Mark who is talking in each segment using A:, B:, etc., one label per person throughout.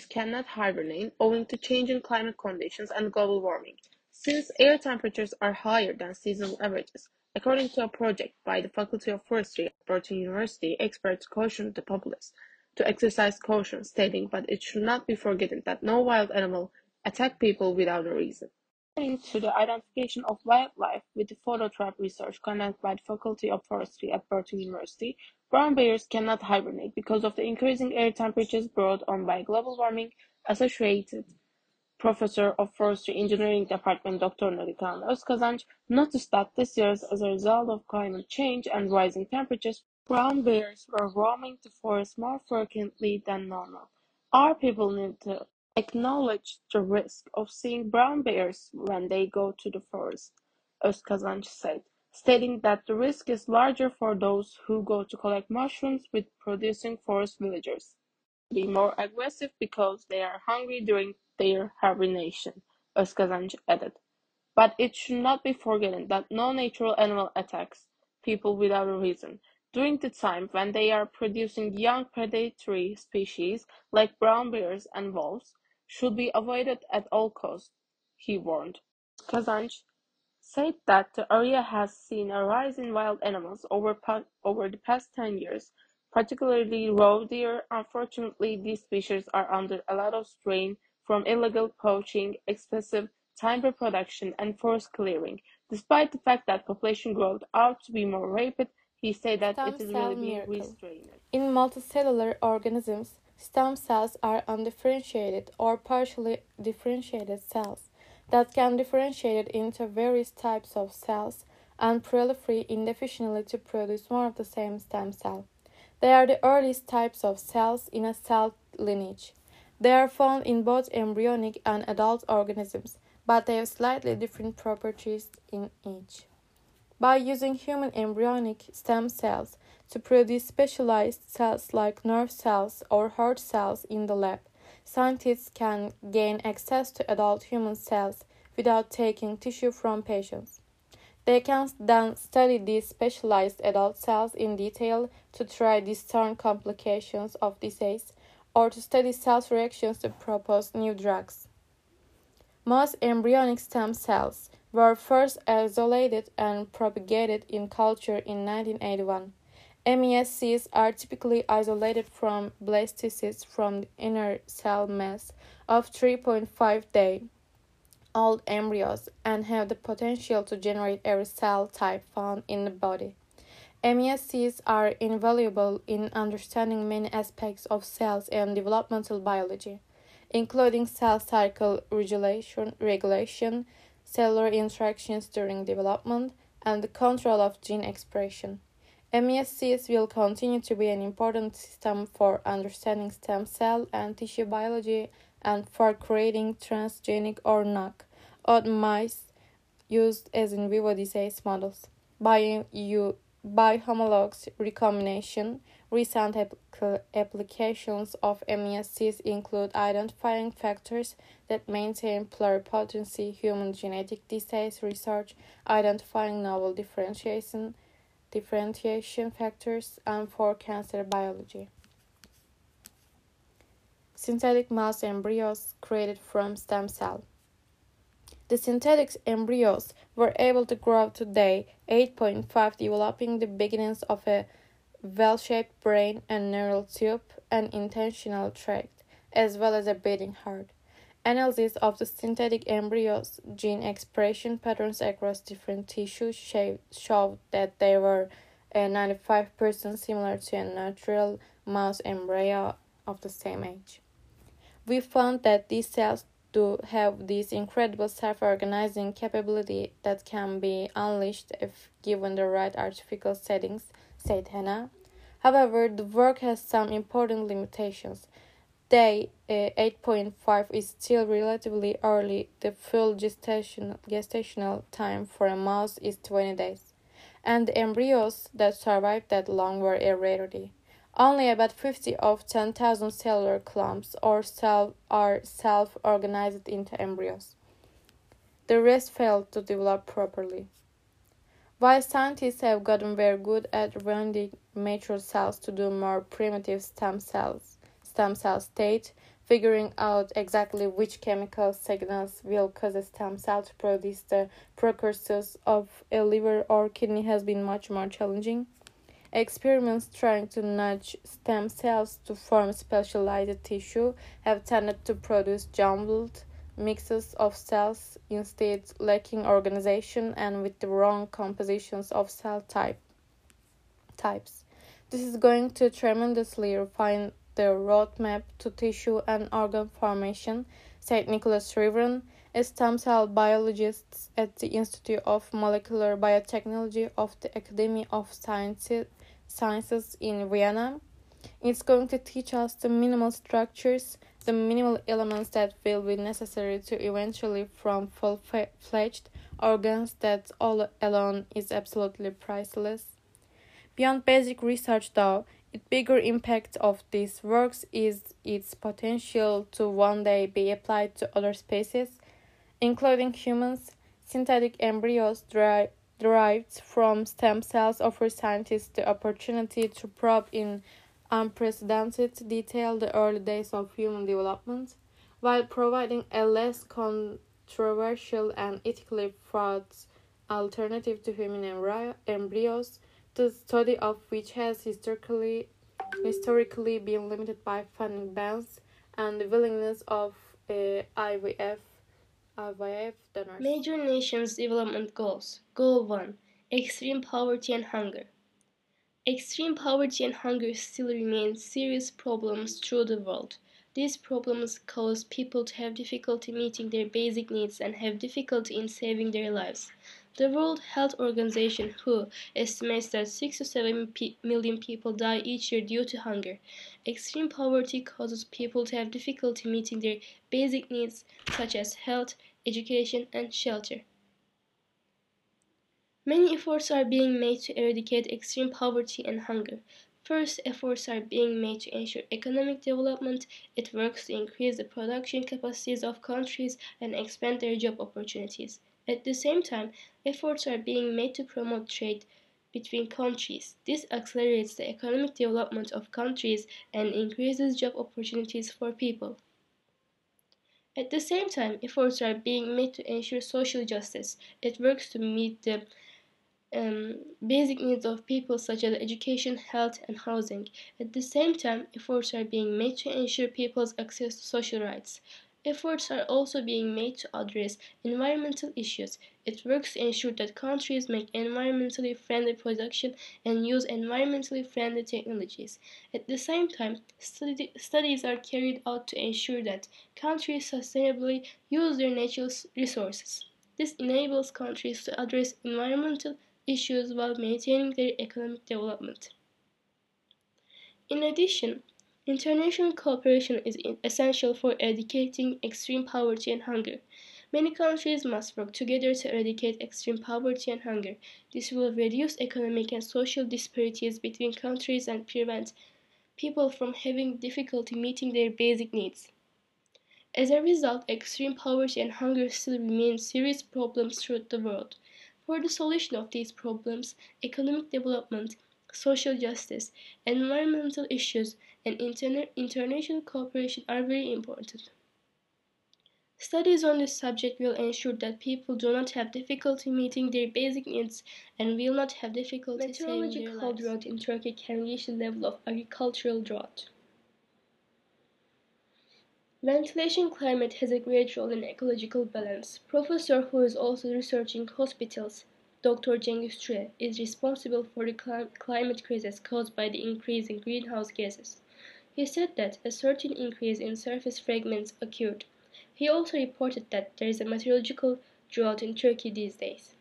A: cannot hibernate owing to changing climate conditions and global warming, since air temperatures are higher than seasonal averages. According to a project by the Faculty of Forestry at Bartın University, experts cautioned the populace to exercise caution, stating, but it should not be forgotten that no wild animal attack people without a reason. According to the identification of wildlife with the photo trap research conducted by the Faculty of Forestry at Bartın University, brown bears cannot hibernate because of the increasing air temperatures brought on by global warming. Associated Professor of Forestry Engineering Department Dr. Nuri Kaan Özkazanç noticed that this year, as a result of climate change and rising temperatures, brown bears were roaming the forest more frequently than normal. Our people need to acknowledge the risk of seeing brown bears when they go to the forest, Özkazanç said, stating that the risk is larger for those who go to collect mushrooms with producing forest villagers. Be more aggressive because they are hungry during their hibernation, Özkazanç added. But it should not be forgotten that no natural animal attacks people without a reason. During the time when they are producing young predatory species like brown bears and wolves, should be avoided at all costs, he warned. Kazanch said that the area has seen a rise in wild animals over, over the past 10 years, particularly roe deer. Unfortunately, these species are under a lot of strain from illegal poaching, excessive timber production, and forest clearing. Despite the fact that population growth ought to be more rapid, he said that Stem it is really being restrained.
B: In multicellular organisms, Stem cells are undifferentiated or partially differentiated cells that can differentiate into various types of cells and proliferate indefinitely to produce more of the same stem cell. They are the earliest types of cells in a cell lineage. They are found in both embryonic and adult organisms, but they have slightly different properties in each. By using human embryonic stem cells, to produce specialized cells like nerve cells or heart cells in the lab. Scientists can gain access to adult human cells without taking tissue from patients. They can then study these specialized adult cells in detail to try discern complications of disease or to study cells' reactions to propose new drugs. Most embryonic stem cells were first isolated and propagated in culture in 1981. MESCs are typically isolated from blastocysts from the inner cell mass of 3.5 day old embryos and have the potential to generate every cell type found in the body. MESCs are invaluable in understanding many aspects of cells and developmental biology, including cell cycle regulation, regulation cellular interactions during development, and the control of gene expression. MESCs will continue to be an important system for understanding stem cell and tissue biology and for creating transgenic or odd mice used as in vivo disease models. By, you, by homologous recombination, recent ap- applications of MESCs include identifying factors that maintain pluripotency, human genetic disease research, identifying novel differentiation differentiation factors, and for cancer biology. Synthetic mouse embryos created from stem cell. The synthetic embryos were able to grow to day 8.5, developing the beginnings of a well shaped brain and neural tube and intestinal tract, as well as a beating heart. Analysis of the synthetic embryos gene expression patterns across different tissues showed that they were uh, 95% similar to a natural mouse embryo of the same age. We found that these cells do have this incredible self organizing capability that can be unleashed if given the right artificial settings, said Hanna. However, the work has some important limitations. Day uh, 8.5 is still relatively early. The full gestation, gestational time for a mouse is 20 days, and the embryos that survive that long were a rarity. Only about 50 of 10,000 cellular clumps or cell are self organized into embryos. The rest failed to develop properly. While scientists have gotten very good at rendering mature cells to do more primitive stem cells, stem cell state, figuring out exactly which chemical signals will cause a stem cell to produce the precursors of a liver or kidney has been much more challenging. Experiments trying to nudge stem cells to form specialized tissue have tended to produce jumbled mixes of cells, instead lacking organization and with the wrong compositions of cell type types. This is going to tremendously refine the roadmap to tissue and organ formation, said Nicolas Rivron, a stem cell biologist at the Institute of Molecular Biotechnology of the Academy of Sciences in Vienna. It's going to teach us the minimal structures, the minimal elements that will be necessary to eventually form full-fledged organs that all alone is absolutely priceless. Beyond basic research, though, bigger impact of these works is its potential to one day be applied to other species, including humans. Synthetic embryos derived from stem cells offer scientists the opportunity to probe in unprecedented detail the early days of human development, while providing a less controversial and ethically fraught alternative to human embryos the study of which has historically historically been limited by funding bans and the willingness of uh, IVF IVF donors.
C: Major nations development goals. Goal 1: Extreme poverty and hunger. Extreme poverty and hunger still remain serious problems throughout the world. These problems cause people to have difficulty meeting their basic needs and have difficulty in saving their lives. The World Health Organization (WHO) estimates that 6 to 7 million people die each year due to hunger. Extreme poverty causes people to have difficulty meeting their basic needs such as health, education, and shelter. Many efforts are being made to eradicate extreme poverty and hunger. First, efforts are being made to ensure economic development. It works to increase the production capacities of countries and expand their job opportunities. At the same time, efforts are being made to promote trade between countries. This accelerates the economic development of countries and increases job opportunities for people. At the same time, efforts are being made to ensure social justice. It works to meet the um, basic needs of people such as education, health, and housing. At the same time, efforts are being made to ensure people's access to social rights. Efforts are also being made to address environmental issues. It works to ensure that countries make environmentally friendly production and use environmentally friendly technologies. At the same time, studies are carried out to ensure that countries sustainably use their natural resources. This enables countries to address environmental issues while maintaining their economic development. In addition, International cooperation is essential for eradicating extreme poverty and hunger. Many countries must work together to eradicate extreme poverty and hunger. This will reduce economic and social disparities between countries and prevent people from having difficulty meeting their basic needs. As a result, extreme poverty and hunger still remain serious problems throughout the world. For the solution of these problems, economic development, social justice, environmental issues, and interna international cooperation are very important. Studies on this subject will ensure that people do not have difficulty meeting their basic needs and will not have difficulty Meteorological drought in Turkey can reach the level of agricultural drought. Ventilation climate has a great role in ecological balance. Professor who is also researching hospitals Dr. Cengiz is responsible for the climate crisis caused by the increase in greenhouse gases. He said that a certain increase in surface fragments occurred. He also reported that there is a meteorological drought in Turkey these days.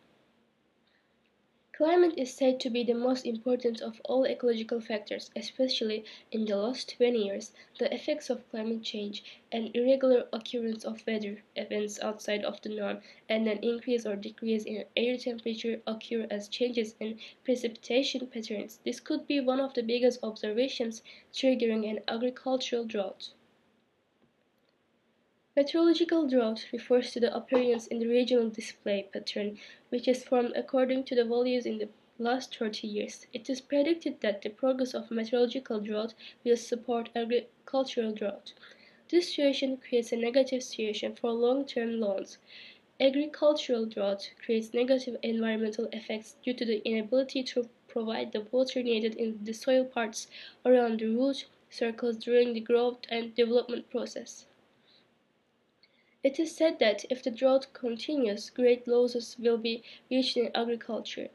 C: Climate is said to be the most important of all ecological factors, especially in the last 20 years. The effects of climate change, an irregular occurrence of weather events outside of the norm, and an increase or decrease in air temperature occur as changes in precipitation patterns. This could be one of the biggest observations triggering an agricultural drought. Meteorological drought refers to the appearance in the regional display pattern which is formed according to the values in the last 30 years. It is predicted that the progress of meteorological drought will support agricultural drought. This situation creates a negative situation for long-term loans. Agricultural drought creates negative environmental effects due to the inability to provide the water needed in the soil parts around the root circles during the growth and development process. It is said that if the drought continues, great losses will be reached in agriculture.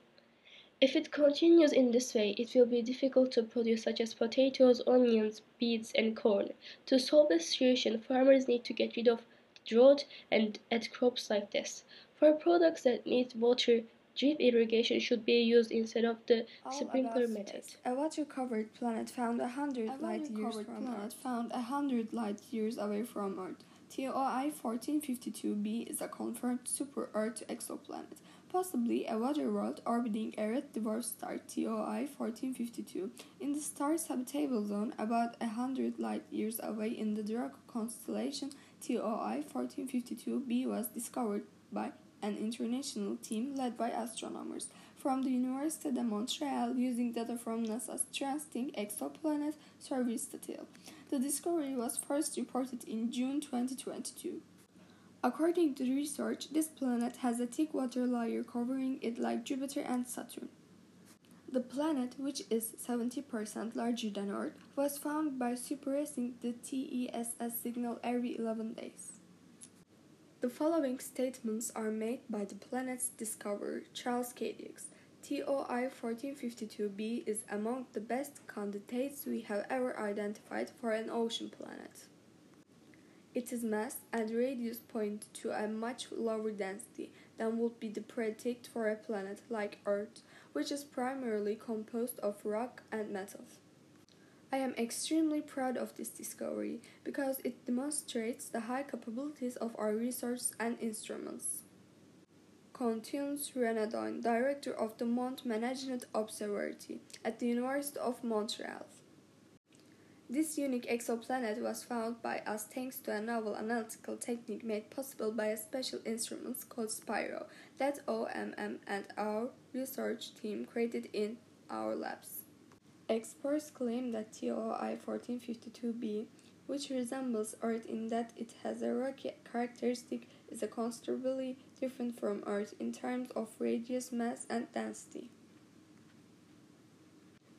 C: If it continues in this way, it will be difficult to produce such as potatoes, onions, beets, and corn. To solve this situation, farmers need to get rid of drought and add crops like this. For products that need water, drip irrigation should be used instead of the
B: All
C: sprinkler method.
B: space. A water-covered planet found a hundred light years
D: water-covered
B: from
D: planet
B: Earth found a hundred light years away from Earth. TOI 1452b is a confirmed super-Earth exoplanet, possibly a water world orbiting a red dwarf star TOI 1452 in the star's habitable zone about a hundred light years away in the Draco constellation. TOI 1452b was discovered by an international team led by astronomers from the Université de Montréal using data from NASA's Transiting Exoplanet Survey Satellite. The discovery was first reported in June 2022. According to research, this planet has a thick water layer covering it like Jupiter and Saturn. The planet, which is 70% larger than Earth, was found by suppressing the TESS signal every 11 days. The following statements are made by the planet's discoverer, Charles Cadieux. TOI 1452b is among the best candidates we have ever identified for an ocean planet. Its mass and radius point to a much lower density than would be the predict for a planet like Earth, which is primarily composed of rock and metals. I am extremely proud of this discovery because it demonstrates the high capabilities of our research and instruments. Continues René Doyon, director of the Mont Mégantic Observatory at the University of Montreal. This unique exoplanet was found by us thanks to a novel analytical technique made possible by a special instrument called SPIRou that OMM and our research team created in our labs. Experts claim that TOI 1452b, which resembles Earth in that it has a rocky characteristic, is a considerably different from Earth in terms of radius, mass, and density.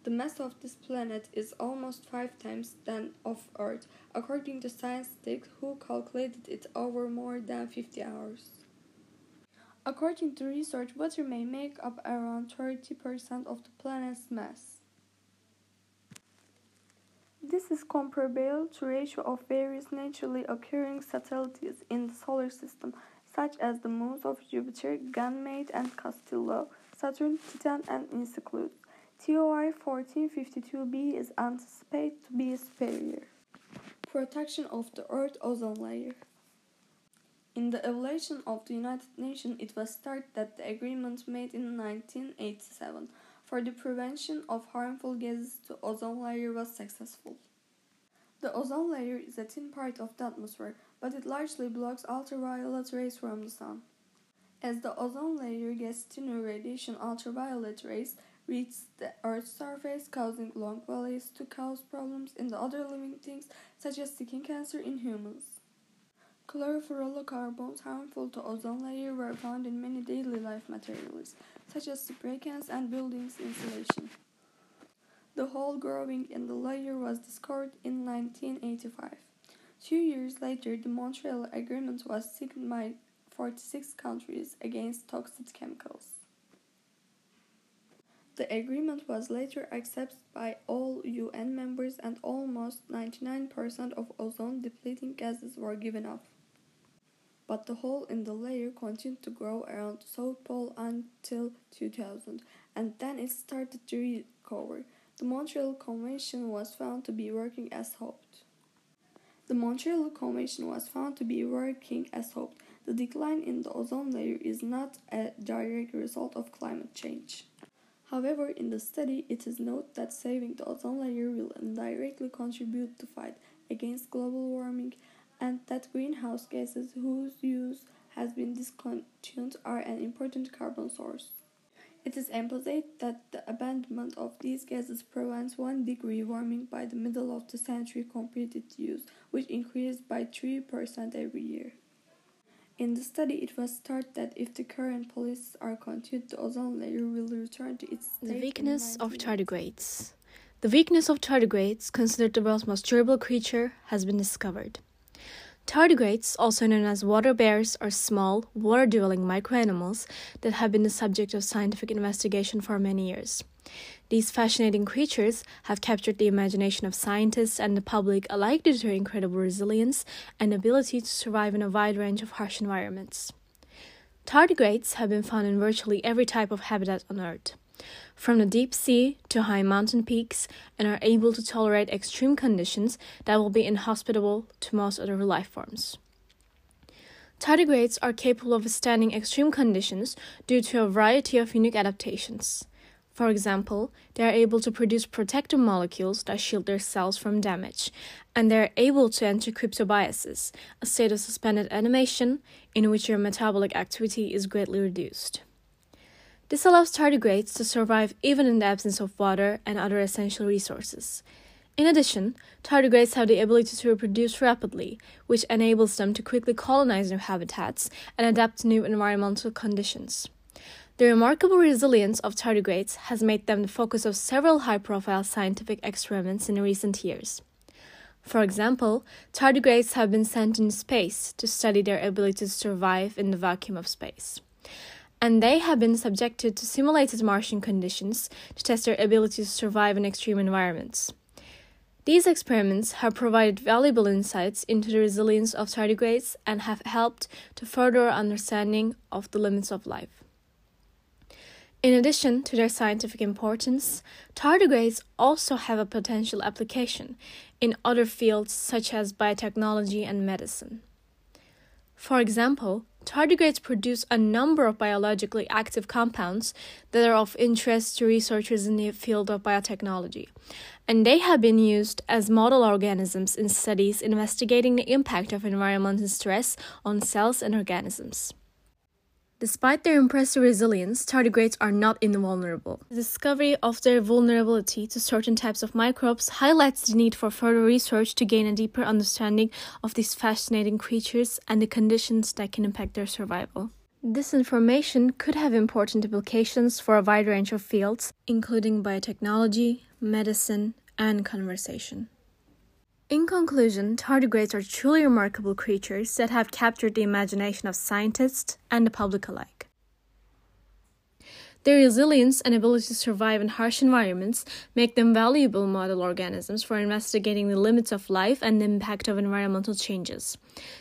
B: The mass of this planet is almost five times that of Earth, according to scientists who calculated it over more than 50 hours. According to research, water may make up around 30% of the planet's mass. This is comparable to ratio of various naturally occurring satellites in the solar system, such as the moons of Jupiter, Ganymede and Callisto, Saturn, Titan, and Enceladus. TOI 1452b is anticipated to be superior. Protection of the Earth ozone layer. In the evaluation of the United Nations, it was stated that the agreement made in 1987 for the prevention of harmful gases to ozone layer was successful. The ozone layer is a thin part of the atmosphere, but it largely blocks ultraviolet rays from the sun. As the ozone layer gets thinner, radiation ultraviolet rays reach the Earth's surface, causing long valleys to cause problems in the other living things, such as skin cancer in humans. Chlorofluorocarbons harmful to ozone layer were found in many daily life materials, such as spray cans and buildings insulation. The hole growing in the layer was discovered in 1985. Two years later, the Montreal Agreement was signed by 46 countries against toxic chemicals. The agreement was later accepted by all UN members and almost 99% of ozone depleting gases were given up. But the hole in the layer continued to grow around the South Pole until 2000, and then it started to recover. The Montreal Convention was found to be working as hoped. The Montreal Convention was found to be working as hoped. The decline in the ozone layer is not a direct result of climate change. However, in the study, it is noted that saving the ozone layer will indirectly contribute to fight against global warming and that greenhouse gases whose use has been discontinued are an important carbon source.
E: It is implied that the abandonment of these gases prevents 1 degree warming by the middle of the century compared to use, which increased by 3% every year. In the study, it was thought that if the current policies are continued, the ozone layer will return to its.
F: The weakness of tardigrades. The weakness of tardigrades, considered the world's most durable creature, has been discovered. Tardigrades, also known as water bears, are small, water dwelling microanimals that have been the subject of scientific investigation for many years. These fascinating creatures have captured the imagination of scientists and the public alike due to their incredible resilience and ability to survive in a wide range of harsh environments. Tardigrades have been found in virtually every type of habitat on Earth, from the deep sea to high mountain peaks, and are able to tolerate extreme conditions that will be inhospitable to most other life forms. Tardigrades are capable of withstanding extreme conditions due to a variety of unique adaptations. For example, they are able to produce protective molecules that shield their cells from damage, and they are able to enter cryptobiosis, a state of suspended animation in which your metabolic activity is greatly reduced. This allows tardigrades to survive even in the absence of water and other essential resources. In addition, tardigrades have the ability to reproduce rapidly, which enables them to quickly colonize new habitats and adapt to new environmental conditions. The remarkable resilience of tardigrades has made them the focus of several high profile scientific experiments in recent years. For example, tardigrades have been sent into space to study their ability to survive in the vacuum of space. And they have been subjected to simulated Martian conditions to test their ability to survive in extreme environments. These experiments have provided valuable insights into the resilience of tardigrades and have helped to further our understanding of the limits of life. In addition to their scientific importance, tardigrades also have a potential application in other fields such as biotechnology and medicine. For example, tardigrades produce a number of biologically active compounds that are of interest to researchers in the field of biotechnology, and they have been used as model organisms in studies investigating the impact of environmental stress on cells and organisms. Despite their impressive resilience, tardigrades are not invulnerable. The discovery of their vulnerability to certain types of microbes highlights the need for further research to gain a deeper understanding of these fascinating creatures and the conditions that can impact their survival. This information could have important implications for a wide range of fields, including biotechnology, medicine, and conversation. In conclusion, tardigrades are truly remarkable creatures that have captured the imagination of scientists and the public alike. Their resilience and ability to survive in harsh environments make them valuable model organisms for investigating the limits of life and the impact of environmental changes.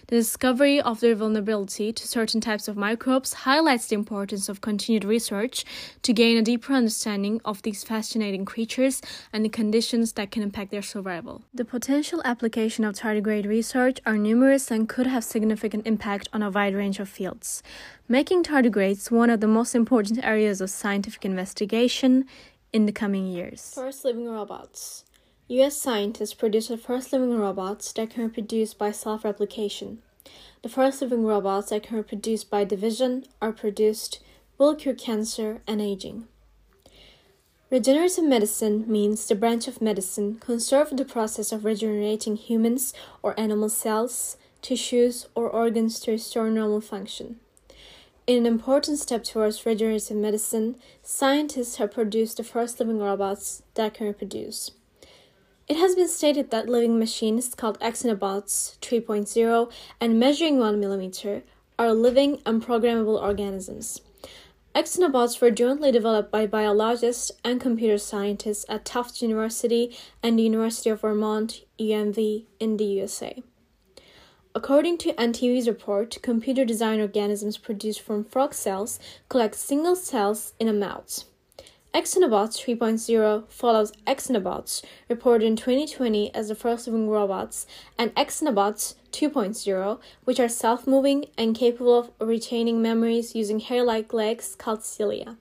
F: The discovery of their vulnerability to certain types of microbes highlights the importance of continued research to gain a deeper understanding of these fascinating creatures and the conditions that can impact their survival. The potential application of tardigrade research are numerous and could have significant impact on a wide range of fields making tardigrades one of the most important areas of scientific investigation in the coming years. First living robots. US scientists produced the first living robots that can reproduce by self replication. The first living robots that can reproduce by division are produced, will cure cancer and aging. Regenerative medicine means the branch of medicine concerned the process of regenerating humans or animal cells, tissues, or organs to restore normal function. In an important step towards regenerative medicine, scientists have produced the first living robots that can reproduce. It has been stated that living machines called Xenobots 3.0 and measuring 1 mm are living and programmable organisms. Xenobots were jointly developed by biologists and computer scientists at Tufts University and the University of Vermont, UMV, in the USA. According to NTV's report, computer designed organisms produced from frog cells collect single cells in a mouse. Xenobots 3.0 follows Xenobots, reported in 2020 as the first living robots, and Xenobots 2.0, which are self moving and capable of retaining memories using hair like legs called cilia.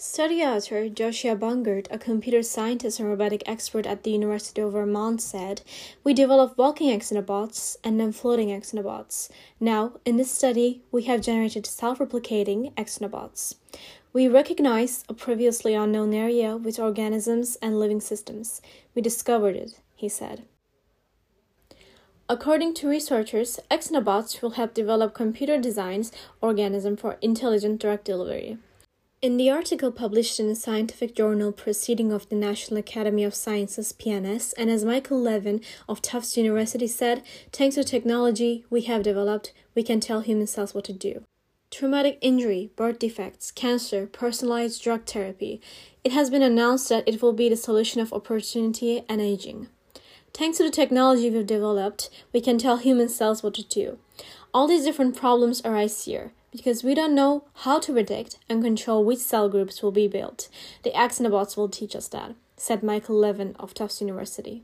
F: Study author Joshua Bongard, a computer scientist and robotic expert at the University of Vermont, said, We developed walking xenobots and then floating xenobots. Now, in this study, we have generated self replicating xenobots. We recognize a previously unknown area with organisms and living systems. We discovered it, he said. According to researchers, xenobots will help develop computer designs organism for intelligent drug delivery. In the article published in the scientific journal Proceeding of the National Academy of Sciences PNAS, and as Michael Levin of Tufts University said, thanks to technology we have developed, we can tell human cells what to do. Traumatic injury, birth defects, cancer, personalized drug therapy. It has been announced that it will be the solution of opportunity and aging. Thanks to the technology we've developed, we can tell human cells what to do. All these different problems arise here because we don't know how to predict and control which cell groups will be built. The Xenobots will teach us that, said Michael Levin of Tufts University.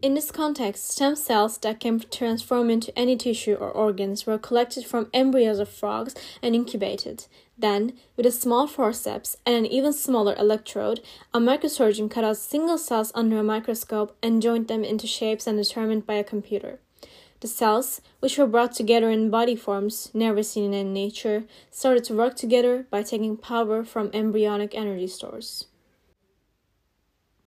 F: In this context, stem cells that can transform into any tissue or organs were collected from embryos of frogs and incubated. Then, with a small forceps and an even smaller electrode, a microsurgeon cut out single cells under a microscope and joined them into shapes and determined by a computer. The cells, which were brought together in body forms never seen in nature, started to work together by taking power from embryonic energy stores.